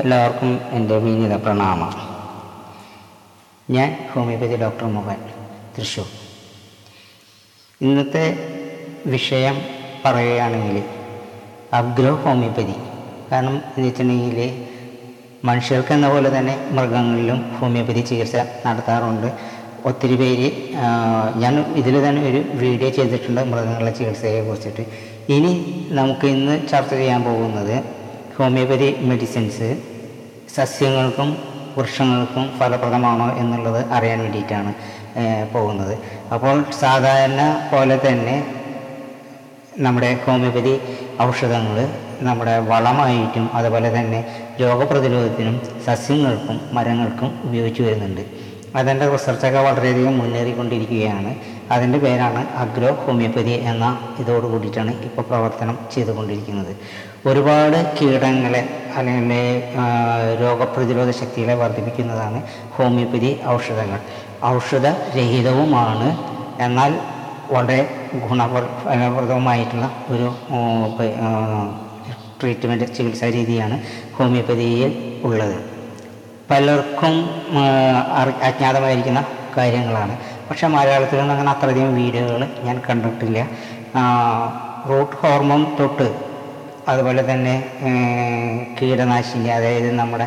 എല്ലാവർക്കും എന്റെ വിനീത പ്രണാമം. ഞാൻ ഹോമിയോപ്പതി ഡോക്ടർ മോഹൻ തൃശൂർ. ഇന്നത്തെ വിഷയം പറയുകയാണെങ്കിൽ അഗ്രോ ഹോമിയോപ്പതി കാരണം എന്ന് വെച്ചിട്ടുണ്ടെങ്കിൽ മനുഷ്യർക്ക് എന്ന പോലെ തന്നെ മൃഗങ്ങളിലും ഹോമിയോപ്പതി ചികിത്സ നടത്താറുണ്ട്. ഒത്തിരി പേര് ഞാൻ ഇതിൽ തന്നെ ഒരു വീഡിയോ ചെയ്തിട്ടുണ്ട് മൃഗങ്ങളുടെ ചികിത്സയെ കുറിച്ചിട്ട് ഇനി നമുക്ക് ഇന്ന് ചർച്ച ചെയ്യാൻ പോകുന്നത് ഹോമിയോപ്പതി മെഡിസിൻസ് സസ്യങ്ങൾക്കും വൃക്ഷങ്ങൾക്കും ഫലപ്രദമാണോ എന്നുള്ളത് അറിയാൻ വേണ്ടിയിട്ടാണ് പോകുന്നത്. അപ്പോൾ സാധാരണ പോലെ തന്നെ നമ്മുടെ ഹോമിയോപ്പതി ഔഷധങ്ങൾ നമ്മുടെ വളമായിട്ടും അതുപോലെ തന്നെ രോഗപ്രതിരോധത്തിനും സസ്യങ്ങൾക്കും മരങ്ങൾക്കും ഉപയോഗിച്ചു വരുന്നുണ്ട്. അതിന്റെ റിസർച്ചൊക്കെ വളരെയധികം മുന്നേറിക്കൊണ്ടിരിക്കുകയാണ്. അതിന്റെ പേരാണ് അഗ്രോ ഹോമിയോപ്പതി എന്ന ഇതോട് കൂടിയിട്ടാണ് ഇപ്പോൾ പ്രവർത്തനം ചെയ്തുകൊണ്ടിരിക്കുന്നത്. ഒരുപാട് കീടങ്ങളെ അല്ലെങ്കിൽ രോഗപ്രതിരോധ ശക്തികളെ വർദ്ധിപ്പിക്കുന്നതാണ് ഹോമിയോപ്പതി ഔഷധങ്ങൾ. ഔഷധരഹിതവുമാണ്. എന്നാൽ വളരെ ഗുണപ്രദമായിട്ടുള്ള ഒരു ട്രീറ്റ്മെന്റ് ചികിത്സാ രീതിയാണ് ഹോമിയോപ്പതിയിൽ ഉള്ളത്. പലർക്കും അജ്ഞാതമായിരിക്കുന്ന കാര്യങ്ങളാണ്. പക്ഷേ നിന്ന് അങ്ങനെ അത്രയധികം വീഡിയോകൾ ഞാൻ കണ്ടിട്ടില്ല. റൂട്ട് ഹോർമോൺ തൊട്ട് അതുപോലെ തന്നെ കീടനാശിനി അതായത് നമ്മുടെ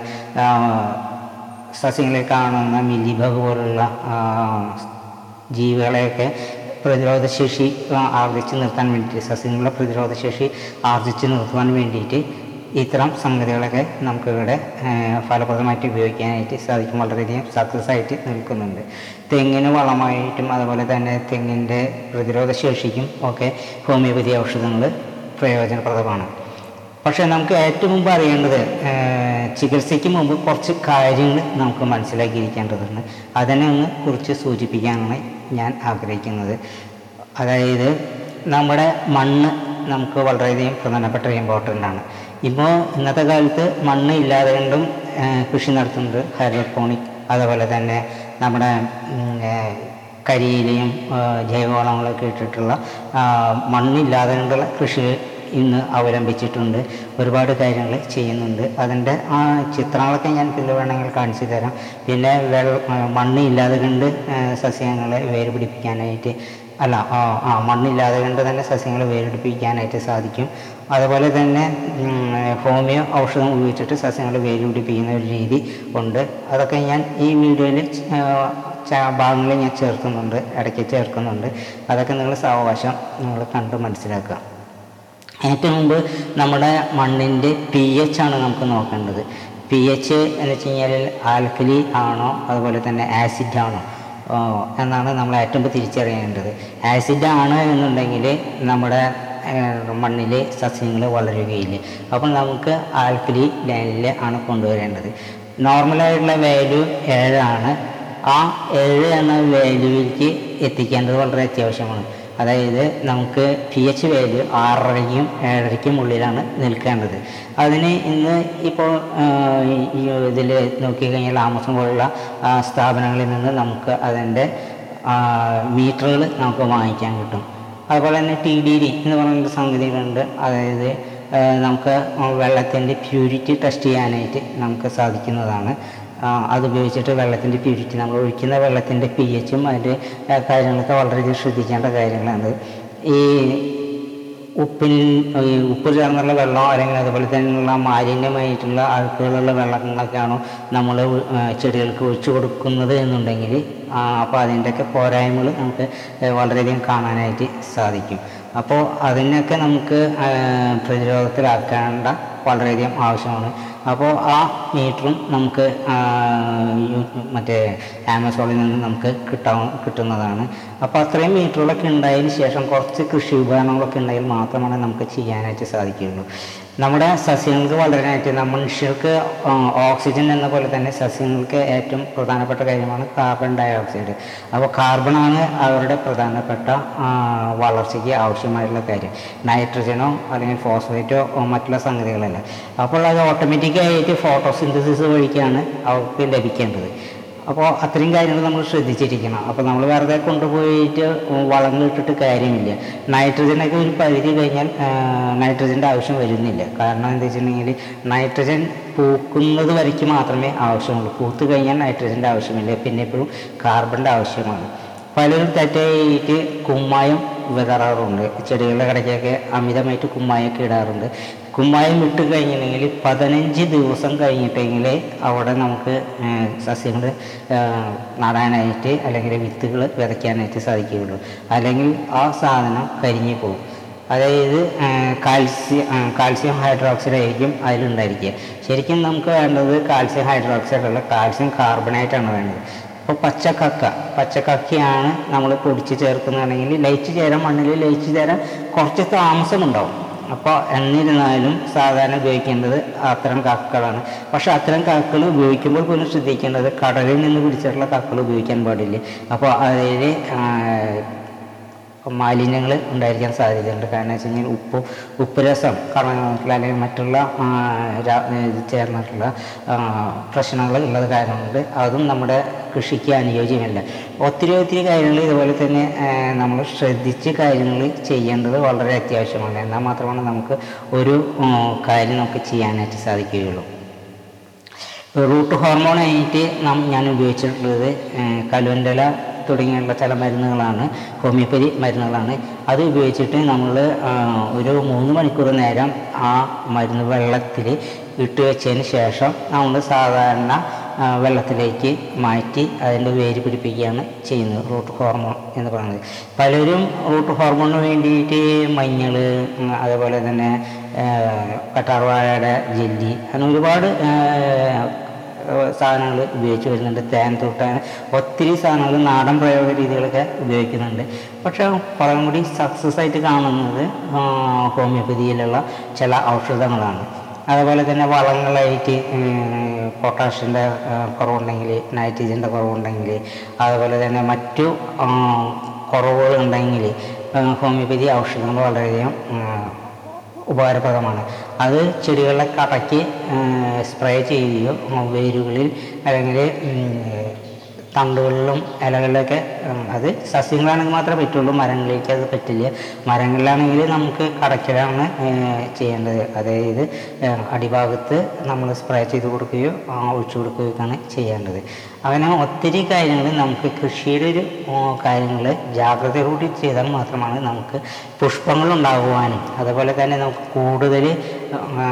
സസ്യങ്ങളിൽ കാണുന്ന മില്ലിബഗ് പോലുള്ള ജീവികളെയൊക്കെ പ്രതിരോധശേഷി ശേഷി ആർജിച്ച് നിർത്താൻ വേണ്ടിയിട്ട് സസ്യങ്ങളുടെ പ്രതിരോധശേഷി ആർജിച്ച് നിർത്താൻ വേണ്ടിയിട്ട് ഇത്തരം സംഗതികളൊക്കെ നമുക്കിവിടെ ഫലപ്രദമായിട്ട് ഉപയോഗിക്കാനായിട്ട് സാധിക്കും. വളരെയധികം സക്സസ് ആയിട്ട് നിൽക്കുന്നുണ്ട്. തെങ്ങിന് വളമായിട്ടും അതുപോലെ തന്നെ തെങ്ങിന്റെ പ്രതിരോധ ശേഷിക്കും ഒക്കെ ഹോമിയോപതി ഔഷധങ്ങൾ പ്രയോജനപ്രദമാണ്. പക്ഷേ നമുക്ക് ഏറ്റവും മുമ്പ് അറിയേണ്ടത് ചികിത്സയ്ക്ക് മുമ്പ് കുറച്ച് കാര്യങ്ങൾ നമുക്ക് മനസ്സിലാക്കിയിരിക്കേണ്ടതുണ്ട്. അതിനെ ഒന്ന് കുറിച്ച് സൂചിപ്പിക്കാനാണ് ഞാൻ ആഗ്രഹിക്കുന്നത്. അതായത് നമ്മുടെ മണ്ണ് നമുക്ക് വളരെയധികം പ്രധാനപ്പെട്ട ഇമ്പോർട്ടന്റ് ആണ്. ഇപ്പോൾ ഇന്നത്തെ കാലത്ത് മണ്ണ് ഇല്ലാതെ കൊണ്ടും കൃഷി നടത്തുന്നുണ്ട് ഹൈഡ്രോപോണിക്. അതുപോലെ തന്നെ നമ്മുടെ കരിയിലെയും ജൈവവളങ്ങളൊക്കെ ഇട്ടിട്ടുള്ള മണ്ണില്ലാതെ കൊണ്ടുള്ള കൃഷി ഇന്ന് അവലംബിച്ചിട്ടുണ്ട്. ഒരുപാട് കാര്യങ്ങൾ ചെയ്യുന്നുണ്ട്. അതിന്റെ ആ ചിത്രങ്ങളൊക്കെ ഞാൻ പിന്നെ വേണമെങ്കിൽ കാണിച്ചു തരാം. പിന്നെ വെള്ള മണ്ണില്ലാതെ കണ്ട് സസ്യങ്ങളെ വേര് പിടിപ്പിക്കാനായിട്ട് അല്ല ആ മണ്ണില്ലാതെ കൊണ്ട് തന്നെ സസ്യങ്ങൾ വേരുപിടിപ്പിക്കാനായിട്ട് സാധിക്കും. അതുപോലെ തന്നെ ഹോമിയോ ഔഷധം ഉപയോഗിച്ചിട്ട് സസ്യങ്ങൾ വേരുപിടിപ്പിക്കുന്ന ഒരു രീതി ഉണ്ട്. അതൊക്കെ ഞാൻ ഈ വീഡിയോയിൽ ഭാഗങ്ങളിൽ ഞാൻ ചേർക്കുന്നുണ്ട് ഇടയ്ക്ക് ചേർക്കുന്നുണ്ട്. അതൊക്കെ നിങ്ങൾ സാവകാശം നിങ്ങൾ കണ്ട് മനസ്സിലാക്കുക. ഏറ്റവും മുമ്പ് നമ്മുടെ മണ്ണിന്റെ പി എച്ച് ആണ് നമുക്ക് നോക്കേണ്ടത്. പി എച്ച് എന്ന് വെച്ച് കഴിഞ്ഞാൽ ആൽക്കലി ആണോ അതുപോലെ തന്നെ ആസിഡ് ആണോ? എന്നാണ് നമ്മൾ ഏറ്റവും തിരിച്ചറിയേണ്ടത്. ആസിഡ് ആണ് എന്നുണ്ടെങ്കിൽ നമ്മുടെ മണ്ണിൽ സസ്യങ്ങൾ വളരുകയില്ല. അപ്പോൾ നമുക്ക് ആൽക്കലി ലൈനിൽ ആണ് കൊണ്ടുവരേണ്ടത്. നോർമലായിട്ടുള്ള വാല്യൂ ഏഴാണ്. ആ ഏഴ് എന്ന വാല്യൂവിലേക്ക് എത്തിക്കേണ്ടത് വളരെ അത്യാവശ്യമാണ്. അതായത് നമുക്ക് പി എച്ച് വാല്യൂ ആറരയ്ക്കും ഏഴരയ്ക്കും ഉള്ളിലാണ് നിൽക്കേണ്ടത്. അതിന് ഇന്ന് ഇപ്പോൾ ഈ ഇതിൽ നോക്കിക്കഴിഞ്ഞാൽ ആമസോൺ പോലുള്ള സ്ഥാപനങ്ങളിൽ നിന്ന് നമുക്ക് അതിന്റെ മീറ്ററുകൾ നമുക്ക് വാങ്ങിക്കാൻ കിട്ടും. അതുപോലെ തന്നെ ടി ഡി ഡി എന്ന് പറയുന്ന സംഗതികളുണ്ട്. അതായത് നമുക്ക് വെള്ളത്തിന്റെ പ്യൂരിറ്റി ടെസ്റ്റ് ചെയ്യാനായിട്ട് നമുക്ക് സാധിക്കുന്നതാണ്. അതുപയോഗിച്ചിട്ട് വെള്ളത്തിന്റെ പ്യൂരിറ്റി നമ്മൾ ഒഴിക്കുന്ന വെള്ളത്തിന്റെ പി എച്ചും അതിന്റെ കാര്യങ്ങളൊക്കെ വളരെയധികം ശ്രദ്ധിക്കേണ്ട കാര്യങ്ങളാണ്. ഈ ഉപ്പിൽ ഉപ്പ് ചേർന്നുള്ള വെള്ളം അല്ലെങ്കിൽ അതുപോലെ തന്നെയുള്ള മാലിന്യമായിട്ടുള്ള അഴുക്കുകളുള്ള വെള്ളങ്ങളൊക്കെയാണോ നമ്മൾ ചെടികൾക്ക് ഒഴിച്ചു കൊടുക്കുന്നത് എന്നുണ്ടെങ്കിൽ അപ്പോൾ അതിന്റെയൊക്കെ പോരായ്മകൾ നമുക്ക് വളരെയധികം കാണാനായിട്ട് സാധിക്കും. അപ്പോൾ അതിനൊക്കെ നമുക്ക് പ്രതിരോധത്തിലാക്കേണ്ട വളരെയധികം ആവശ്യമാണ്. അപ്പോൾ ആ മീറ്ററും നമുക്ക് മറ്റേ ആമസോണിൽ നിന്ന് നമുക്ക് കിട്ടാ കിട്ടുന്നതാണ്. അപ്പോൾ അത്രയും മീറ്ററുകളൊക്കെ ഉണ്ടായതിന് ശേഷം കുറച്ച് കൃഷി ഉപകരണങ്ങളൊക്കെ ഉണ്ടെങ്കിൽ മാത്രമാണ് നമുക്ക് ചെയ്യാനായിട്ട് സാധിക്കുകയുള്ളൂ. നമ്മുടെ സസ്യങ്ങൾക്ക് വളരാനായിട്ട് മനുഷ്യർക്ക് ഓക്സിജൻ എന്ന പോലെ തന്നെ സസ്യങ്ങൾക്ക് ഏറ്റവും പ്രധാനപ്പെട്ട കാര്യമാണ് കാർബൺ ഡൈ ഓക്സൈഡ് അപ്പോൾ കാർബണാണ് അവരുടെ പ്രധാനപ്പെട്ട വളർച്ചയ്ക്ക് ആവശ്യമായിട്ടുള്ള കാര്യം. നൈട്രജനോ അല്ലെങ്കിൽ ഫോസ്ഫേറ്റോ മറ്റുള്ള സംഗതികളല്ല. അപ്പോൾ അത് ഓട്ടോമാറ്റിക്കായിട്ട് ഫോട്ടോസിന്തസിസ് വഴിക്കാണ് അവർക്ക് ലഭിക്കേണ്ടത്. അപ്പോൾ അത്രയും കാര്യങ്ങൾ നമ്മൾ ശ്രദ്ധിച്ചിരിക്കണം. അപ്പോൾ നമ്മൾ വെറുതെ കൊണ്ടുപോയിട്ട് വളങ്ങൾ ഇട്ടിട്ട് കാര്യമില്ല. നൈട്രജനൊക്കെ ഒരു പരിധി കഴിഞ്ഞാൽ നൈട്രജന്റെ ആവശ്യം വരുന്നില്ല. കാരണം എന്താ വെച്ചിട്ടുണ്ടെങ്കിൽ നൈട്രജൻ പൂക്കുന്നത് വരയ്ക്ക് മാത്രമേ ആവശ്യമുള്ളൂ. പൂത്ത് കഴിഞ്ഞാൽ നൈട്രജന്റെ ആവശ്യമില്ല. പിന്നെ എപ്പോഴും കാർബണിന്റെ ആവശ്യമാണ്. പലരും തെറ്റായിട്ട് കുമ്മായം വിതറാറുണ്ട്. ചെടികളുടെ കടയ്ക്കൊക്കെ അമിതമായിട്ട് കുമ്മായൊക്കെ ഇടാറുണ്ട്. കുമ്മായം ഇട്ട് കഴിഞ്ഞില്ലെങ്കിൽ പതിനഞ്ച് ദിവസം കഴിഞ്ഞിട്ടെങ്കിൽ അവിടെ നമുക്ക് സസ്യങ്ങൾ നടാനായിട്ട് അല്ലെങ്കിൽ വിത്തുകൾ വിതയ്ക്കാനായിട്ട് സാധിക്കുകയുള്ളൂ. അല്ലെങ്കിൽ ആ സാധനം കരിഞ്ഞു പോകും. അതായത് കാൽസ്യം കാൽസ്യം ഹൈഡ്രോക്സൈഡ് ആയിരിക്കും അതിലുണ്ടായിരിക്കുക. ശരിക്കും നമുക്ക് വേണ്ടത് കാൽസ്യം ഹൈഡ്രോക്സൈഡ് അല്ല കാൽസ്യം കാർബണേറ്റാണ് വേണ്ടത്. അപ്പോൾ പച്ചക്കക്ക പച്ചക്കക്കയാണ് നമ്മൾ പൊടിച്ച് ചേർക്കുന്നതാണെങ്കിൽ ലയിച്ച് ചേരാൻ മണ്ണിൽ ലയിച്ച് ചേരാൻ കുറച്ച് താമസമുണ്ടാവും. അപ്പോൾ എന്നിരുന്നാലും സാധാരണ ഉപയോഗിക്കേണ്ടത് അത്തരം കാക്കകളാണ്. പക്ഷെ അത്തരം കക്കകൾ ഉപയോഗിക്കുമ്പോൾ പോലും ശ്രദ്ധിക്കേണ്ടത് കടലിൽ നിന്ന് പിടിച്ചിട്ടുള്ള കക്കകൾ ഉപയോഗിക്കാൻ പാടില്ല? അപ്പോൾ അതിൽ മാലിന്യങ്ങൾ ഉണ്ടായിരിക്കാൻ സാധ്യതയുണ്ട്. കാരണം വെച്ച് കഴിഞ്ഞാൽ ഉപ്പ് രസം കടന്നിട്ടുള്ള അല്ലെങ്കിൽ മറ്റുള്ള ചേർന്നിട്ടുള്ള പ്രശ്നങ്ങൾ ഉള്ളത് കാരണം കൊണ്ട് അതും നമ്മുടെ കൃഷിക്ക് അനുയോജ്യമല്ല. ഒത്തിരി ഒത്തിരി കാര്യങ്ങൾ ഇതുപോലെ തന്നെ നമ്മൾ ശ്രദ്ധിച്ച് കാര്യങ്ങൾ ചെയ്യേണ്ടത് വളരെ അത്യാവശ്യമാണ്. എന്നാൽ മാത്രമാണ് നമുക്ക് ഒരു കാര്യം നമുക്ക് ചെയ്യാനായിട്ട് സാധിക്കുകയുള്ളൂ. റൂട്ട് ഹോർമോണായിട്ട് നാം ഞാൻ ഉപയോഗിച്ചിട്ടുള്ളത് കലുവൻഡല തുടങ്ങിയുള്ള ചില മരുന്നുകളാണ് ഹോമിയോപ്പതി മരുന്നുകളാണ്. അത് ഉപയോഗിച്ചിട്ട് നമ്മൾ ഒരു മൂന്ന് മണിക്കൂർ നേരം ആ മരുന്ന് വെള്ളത്തിൽ ഇട്ട് വെച്ചതിന് ശേഷം നമ്മൾ സാധാരണ വെള്ളത്തിലേക്ക് മാറ്റി അതിന്റെ വേര് പിടിപ്പിക്കുകയാണ് ചെയ്യുന്നത് റൂട്ട് ഹോർമോൺ എന്ന് പറയുന്നത്. പലരും റൂട്ട് ഹോർമോണിന് വേണ്ടിയിട്ട് മഞ്ഞൾ അതേപോലെ തന്നെ കട്ടാർവാഴയുടെ ജെല്ലി അങ്ങനെ ഒരുപാട് സാധനങ്ങൾ ഉപയോഗിച്ച് വരുന്നുണ്ട്. തേൻ തൊട്ടാൻ ഒത്തിരി സാധനങ്ങൾ നാടൻ പ്രയോഗ രീതികളൊക്കെ ഉപയോഗിക്കുന്നുണ്ട്. പക്ഷേ കുറേ കൂടി സക്സസ് ആയിട്ട് കാണുന്നത് ഹോമിയോപ്പതിയിലുള്ള ചില ഔഷധങ്ങളാണ്. അതുപോലെ തന്നെ വളങ്ങളായിട്ട് പൊട്ടാഷ്യന്റെ കുറവുണ്ടെങ്കിൽ നൈട്രജന്റെ കുറവുണ്ടെങ്കിൽ അതുപോലെ തന്നെ മറ്റു കുറവുകളുണ്ടെങ്കിൽ ഹോമിയോപ്പതി ഔഷധങ്ങൾ വളരെയധികം ഉപകാരപ്രദമാണ്. അത് ചെടികളെ കടക്കി സ്പ്രേ ചെയ്യുകയോ വേരുകളിൽ അല്ലെങ്കിൽ തണ്ടുകളിലും ഇലകളിലൊക്കെ അത് സസ്യങ്ങളാണെങ്കിൽ മാത്രമേ പറ്റുള്ളൂ. മരങ്ങളിലേക്ക് അത് പറ്റില്ല. മരങ്ങളിലാണെങ്കിൽ നമുക്ക് കടക്കലാണ് ചെയ്യേണ്ടത്. അതായത് അടിഭാഗത്ത് നമ്മൾ സ്പ്രേ ചെയ്ത് കൊടുക്കുകയോ ഒഴിച്ചു കൊടുക്കുകയൊക്കെയാണ് ചെയ്യേണ്ടത്. അങ്ങനെ ഒത്തിരി കാര്യങ്ങൾ നമുക്ക് കൃഷിയുടെ ഒരു കാര്യങ്ങൾ ജാഗ്രതയോടുകൂടി ചെയ്താൽ മാത്രമാണ് നമുക്ക് പുഷ്പങ്ങൾ ഉണ്ടാകുവാനും അതുപോലെ തന്നെ നമുക്ക് കൂടുതൽ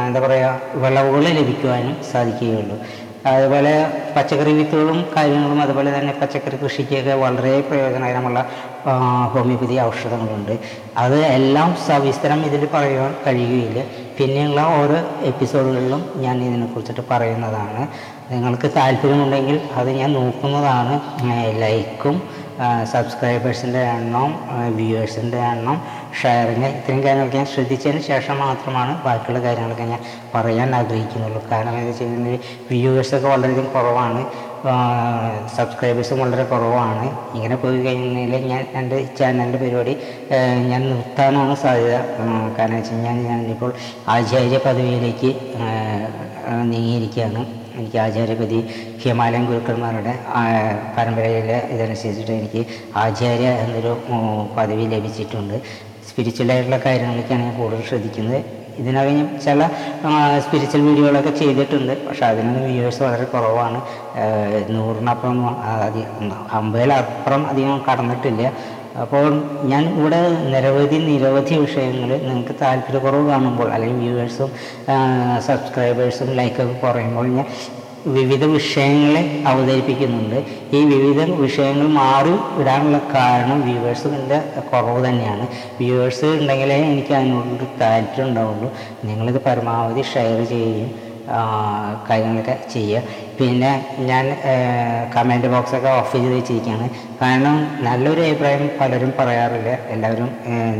എന്താ പറയുക വിളവുകൾ ലഭിക്കുവാനും സാധിക്കുകയുള്ളൂ. അതുപോലെ പച്ചക്കറി വിത്തുകളും കാര്യങ്ങളും അതുപോലെ തന്നെ പച്ചക്കറി കൃഷിക്കൊക്കെ വളരെ പ്രയോജനകരമുള്ള ഹോമിയോപ്പതി ഔഷധങ്ങളുണ്ട്. അത് എല്ലാം സവിസ്തരം ഇതിൽ പറയുവാൻ കഴിയുകയില്ല. പിന്നെയുള്ള ഓരോ എപ്പിസോഡുകളിലും ഞാൻ ഇതിനെക്കുറിച്ചിട്ട് പറയുന്നതാണ്. നിങ്ങൾക്ക് താല്പര്യമുണ്ടെങ്കിൽ അത് ഞാൻ നോക്കുന്നതാണ്. ലൈക്കും സബ്സ്ക്രൈബേഴ്സിന്റെ എണ്ണം വ്യൂവേഴ്സിന്റെ എണ്ണം ഷെയറിങ് ഇത്രയും കാര്യങ്ങളൊക്കെ ഞാൻ ശ്രദ്ധിച്ചതിന് ശേഷം മാത്രമാണ് ബാക്കിയുള്ള കാര്യങ്ങളൊക്കെ ഞാൻ പറയാൻ ആഗ്രഹിക്കുന്നുള്ളൂ. കാരണം എന്താ വെച്ച് കഴിഞ്ഞാൽ വ്യൂവേഴ്സൊക്കെ വളരെയധികം കുറവാണ്. സബ്സ്ക്രൈബേഴ്സും വളരെ കുറവാണ്. ഇങ്ങനെ പോയി കഴിഞ്ഞാൽ ഞാൻ എന്റെ ചാനലിന്റെ പരിപാടി ഞാൻ നിർത്താനാണ് സാധ്യത. കാരണം വെച്ച് കഴിഞ്ഞാൽ ഞാനിപ്പോൾ ആചാര്യ പദവിയിലേക്ക് നീങ്ങിയിരിക്കുകയാണ്. എനിക്ക് ആചാര്യപതി ഹിമാലയൻ ഗുരുക്കന്മാരുടെ പരമ്പരയിലെ ഇതനുസരിച്ചിട്ട് എനിക്ക് ആചാര്യ എന്നൊരു പദവി ലഭിച്ചിട്ടുണ്ട്. സ്പിരിച്വലായിട്ടുള്ള കാര്യങ്ങളൊക്കെയാണ് ഞാൻ കൂടുതൽ ശ്രദ്ധിക്കുന്നത്. ഇതിനകം ചില സ്പിരിച്വൽ വീഡിയോകളൊക്കെ ചെയ്തിട്ടുണ്ട്. പക്ഷേ അതിനൊന്നും വ്യൂവേഴ്സ് വളരെ കുറവാണ്. നൂറിനപ്പുറം അധികം അമ്പതിലപ്പുറം അധികം കടന്നിട്ടില്ല. അപ്പോൾ ഞാൻ ഇവിടെ നിരവധി നിരവധി വിഷയങ്ങൾ നിങ്ങൾക്ക് താല്പര്യക്കുറവ് കാണുമ്പോൾ അല്ലെങ്കിൽ വ്യൂവേഴ്സും സബ്സ്ക്രൈബേഴ്സും ലൈക്കൊക്കെ കുറയുമ്പോൾ ഞാൻ വിവിധ വിഷയങ്ങളെ അവതരിപ്പിക്കുന്നുണ്ട്. ഈ വിവിധ വിഷയങ്ങൾ മാറി ഇടാനുള്ള കാരണം വ്യൂവേഴ്സിന്റെ കുറവ് തന്നെയാണ്. വ്യൂവേഴ്സ് ഉണ്ടെങ്കിലേ എനിക്ക് അതിനോട് താല്പര്യം ഉണ്ടാവുള്ളൂ. നിങ്ങളിത് പരമാവധി ഷെയർ ചെയ്യുകയും കാര്യങ്ങളൊക്കെ ചെയ്യുക. പിന്നെ ഞാൻ കമന്റ് ബോക്സൊക്കെ ഓഫ് ചെയ്ത് വെച്ചിരിക്കുകയാണ് കാരണം നല്ലൊരു അഭിപ്രായം പലരും പറയാറില്ല. എല്ലാവരും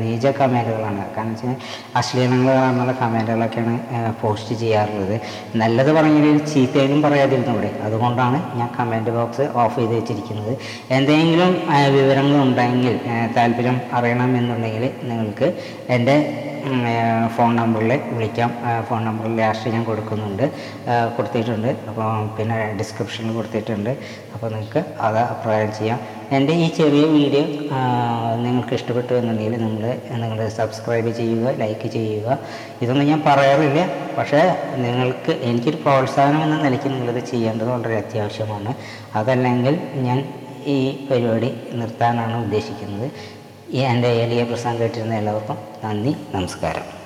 നീച കമന്റുകളാണ് കാരണം വെച്ചാൽ അശ്ലീലങ്ങൾ എന്നുള്ള കമന്റുകളൊക്കെയാണ് പോസ്റ്റ് ചെയ്യാറുള്ളത്. നല്ലത് പറഞ്ഞൊരു ചീത്തയിലും പറയാതിരുന്നൂടെ. അതുകൊണ്ടാണ് ഞാൻ കമന്റ് ബോക്സ് ഓഫ് ചെയ്ത് വെച്ചിരിക്കുന്നത്. എന്തെങ്കിലും വിവരങ്ങൾ ഉണ്ടെങ്കിൽ താല്പര്യം അറിയണമെന്നുണ്ടെങ്കിൽ നിങ്ങൾക്ക് എന്റെ ഫോൺ നമ്പറിൽ വിളിക്കാം. ഫോൺ നമ്പറിൽ ലാസ്റ്റ് ഞാൻ കൊടുക്കുന്നുണ്ട്. കൊടുത്തിട്ടുണ്ട്. അപ്പോൾ പിന്നെ ഡിസ്ക്രിപ്ഷനിൽ കൊടുത്തിട്ടുണ്ട്. അപ്പോൾ നിങ്ങൾക്ക് അത് അപ്രകാരം ചെയ്യാം. എന്റെ ഈ ചെറിയ വീഡിയോ നിങ്ങൾക്ക് ഇഷ്ടപ്പെട്ടു എന്നുണ്ടെങ്കിൽ നിങ്ങൾ നിങ്ങൾ സബ്സ്ക്രൈബ് ചെയ്യുക ലൈക്ക് ചെയ്യുക. ഇതൊന്നും ഞാൻ പറയാറില്ല. പക്ഷേ നിങ്ങൾക്ക് എനിക്കൊരു പ്രോത്സാഹനം എന്ന നിലയ്ക്ക് നിങ്ങളിത് ചെയ്യേണ്ടത് വളരെ അത്യാവശ്യമാണ്. അതല്ലെങ്കിൽ ഞാൻ ഈ പരിപാടി നിർത്താനാണ് ഉദ്ദേശിക്കുന്നത്. ഈ എന്റെ ഏലിയ പ്രസംഗം കേട്ടിരുന്ന എല്ലാവർക്കും നന്ദി നമസ്കാരം.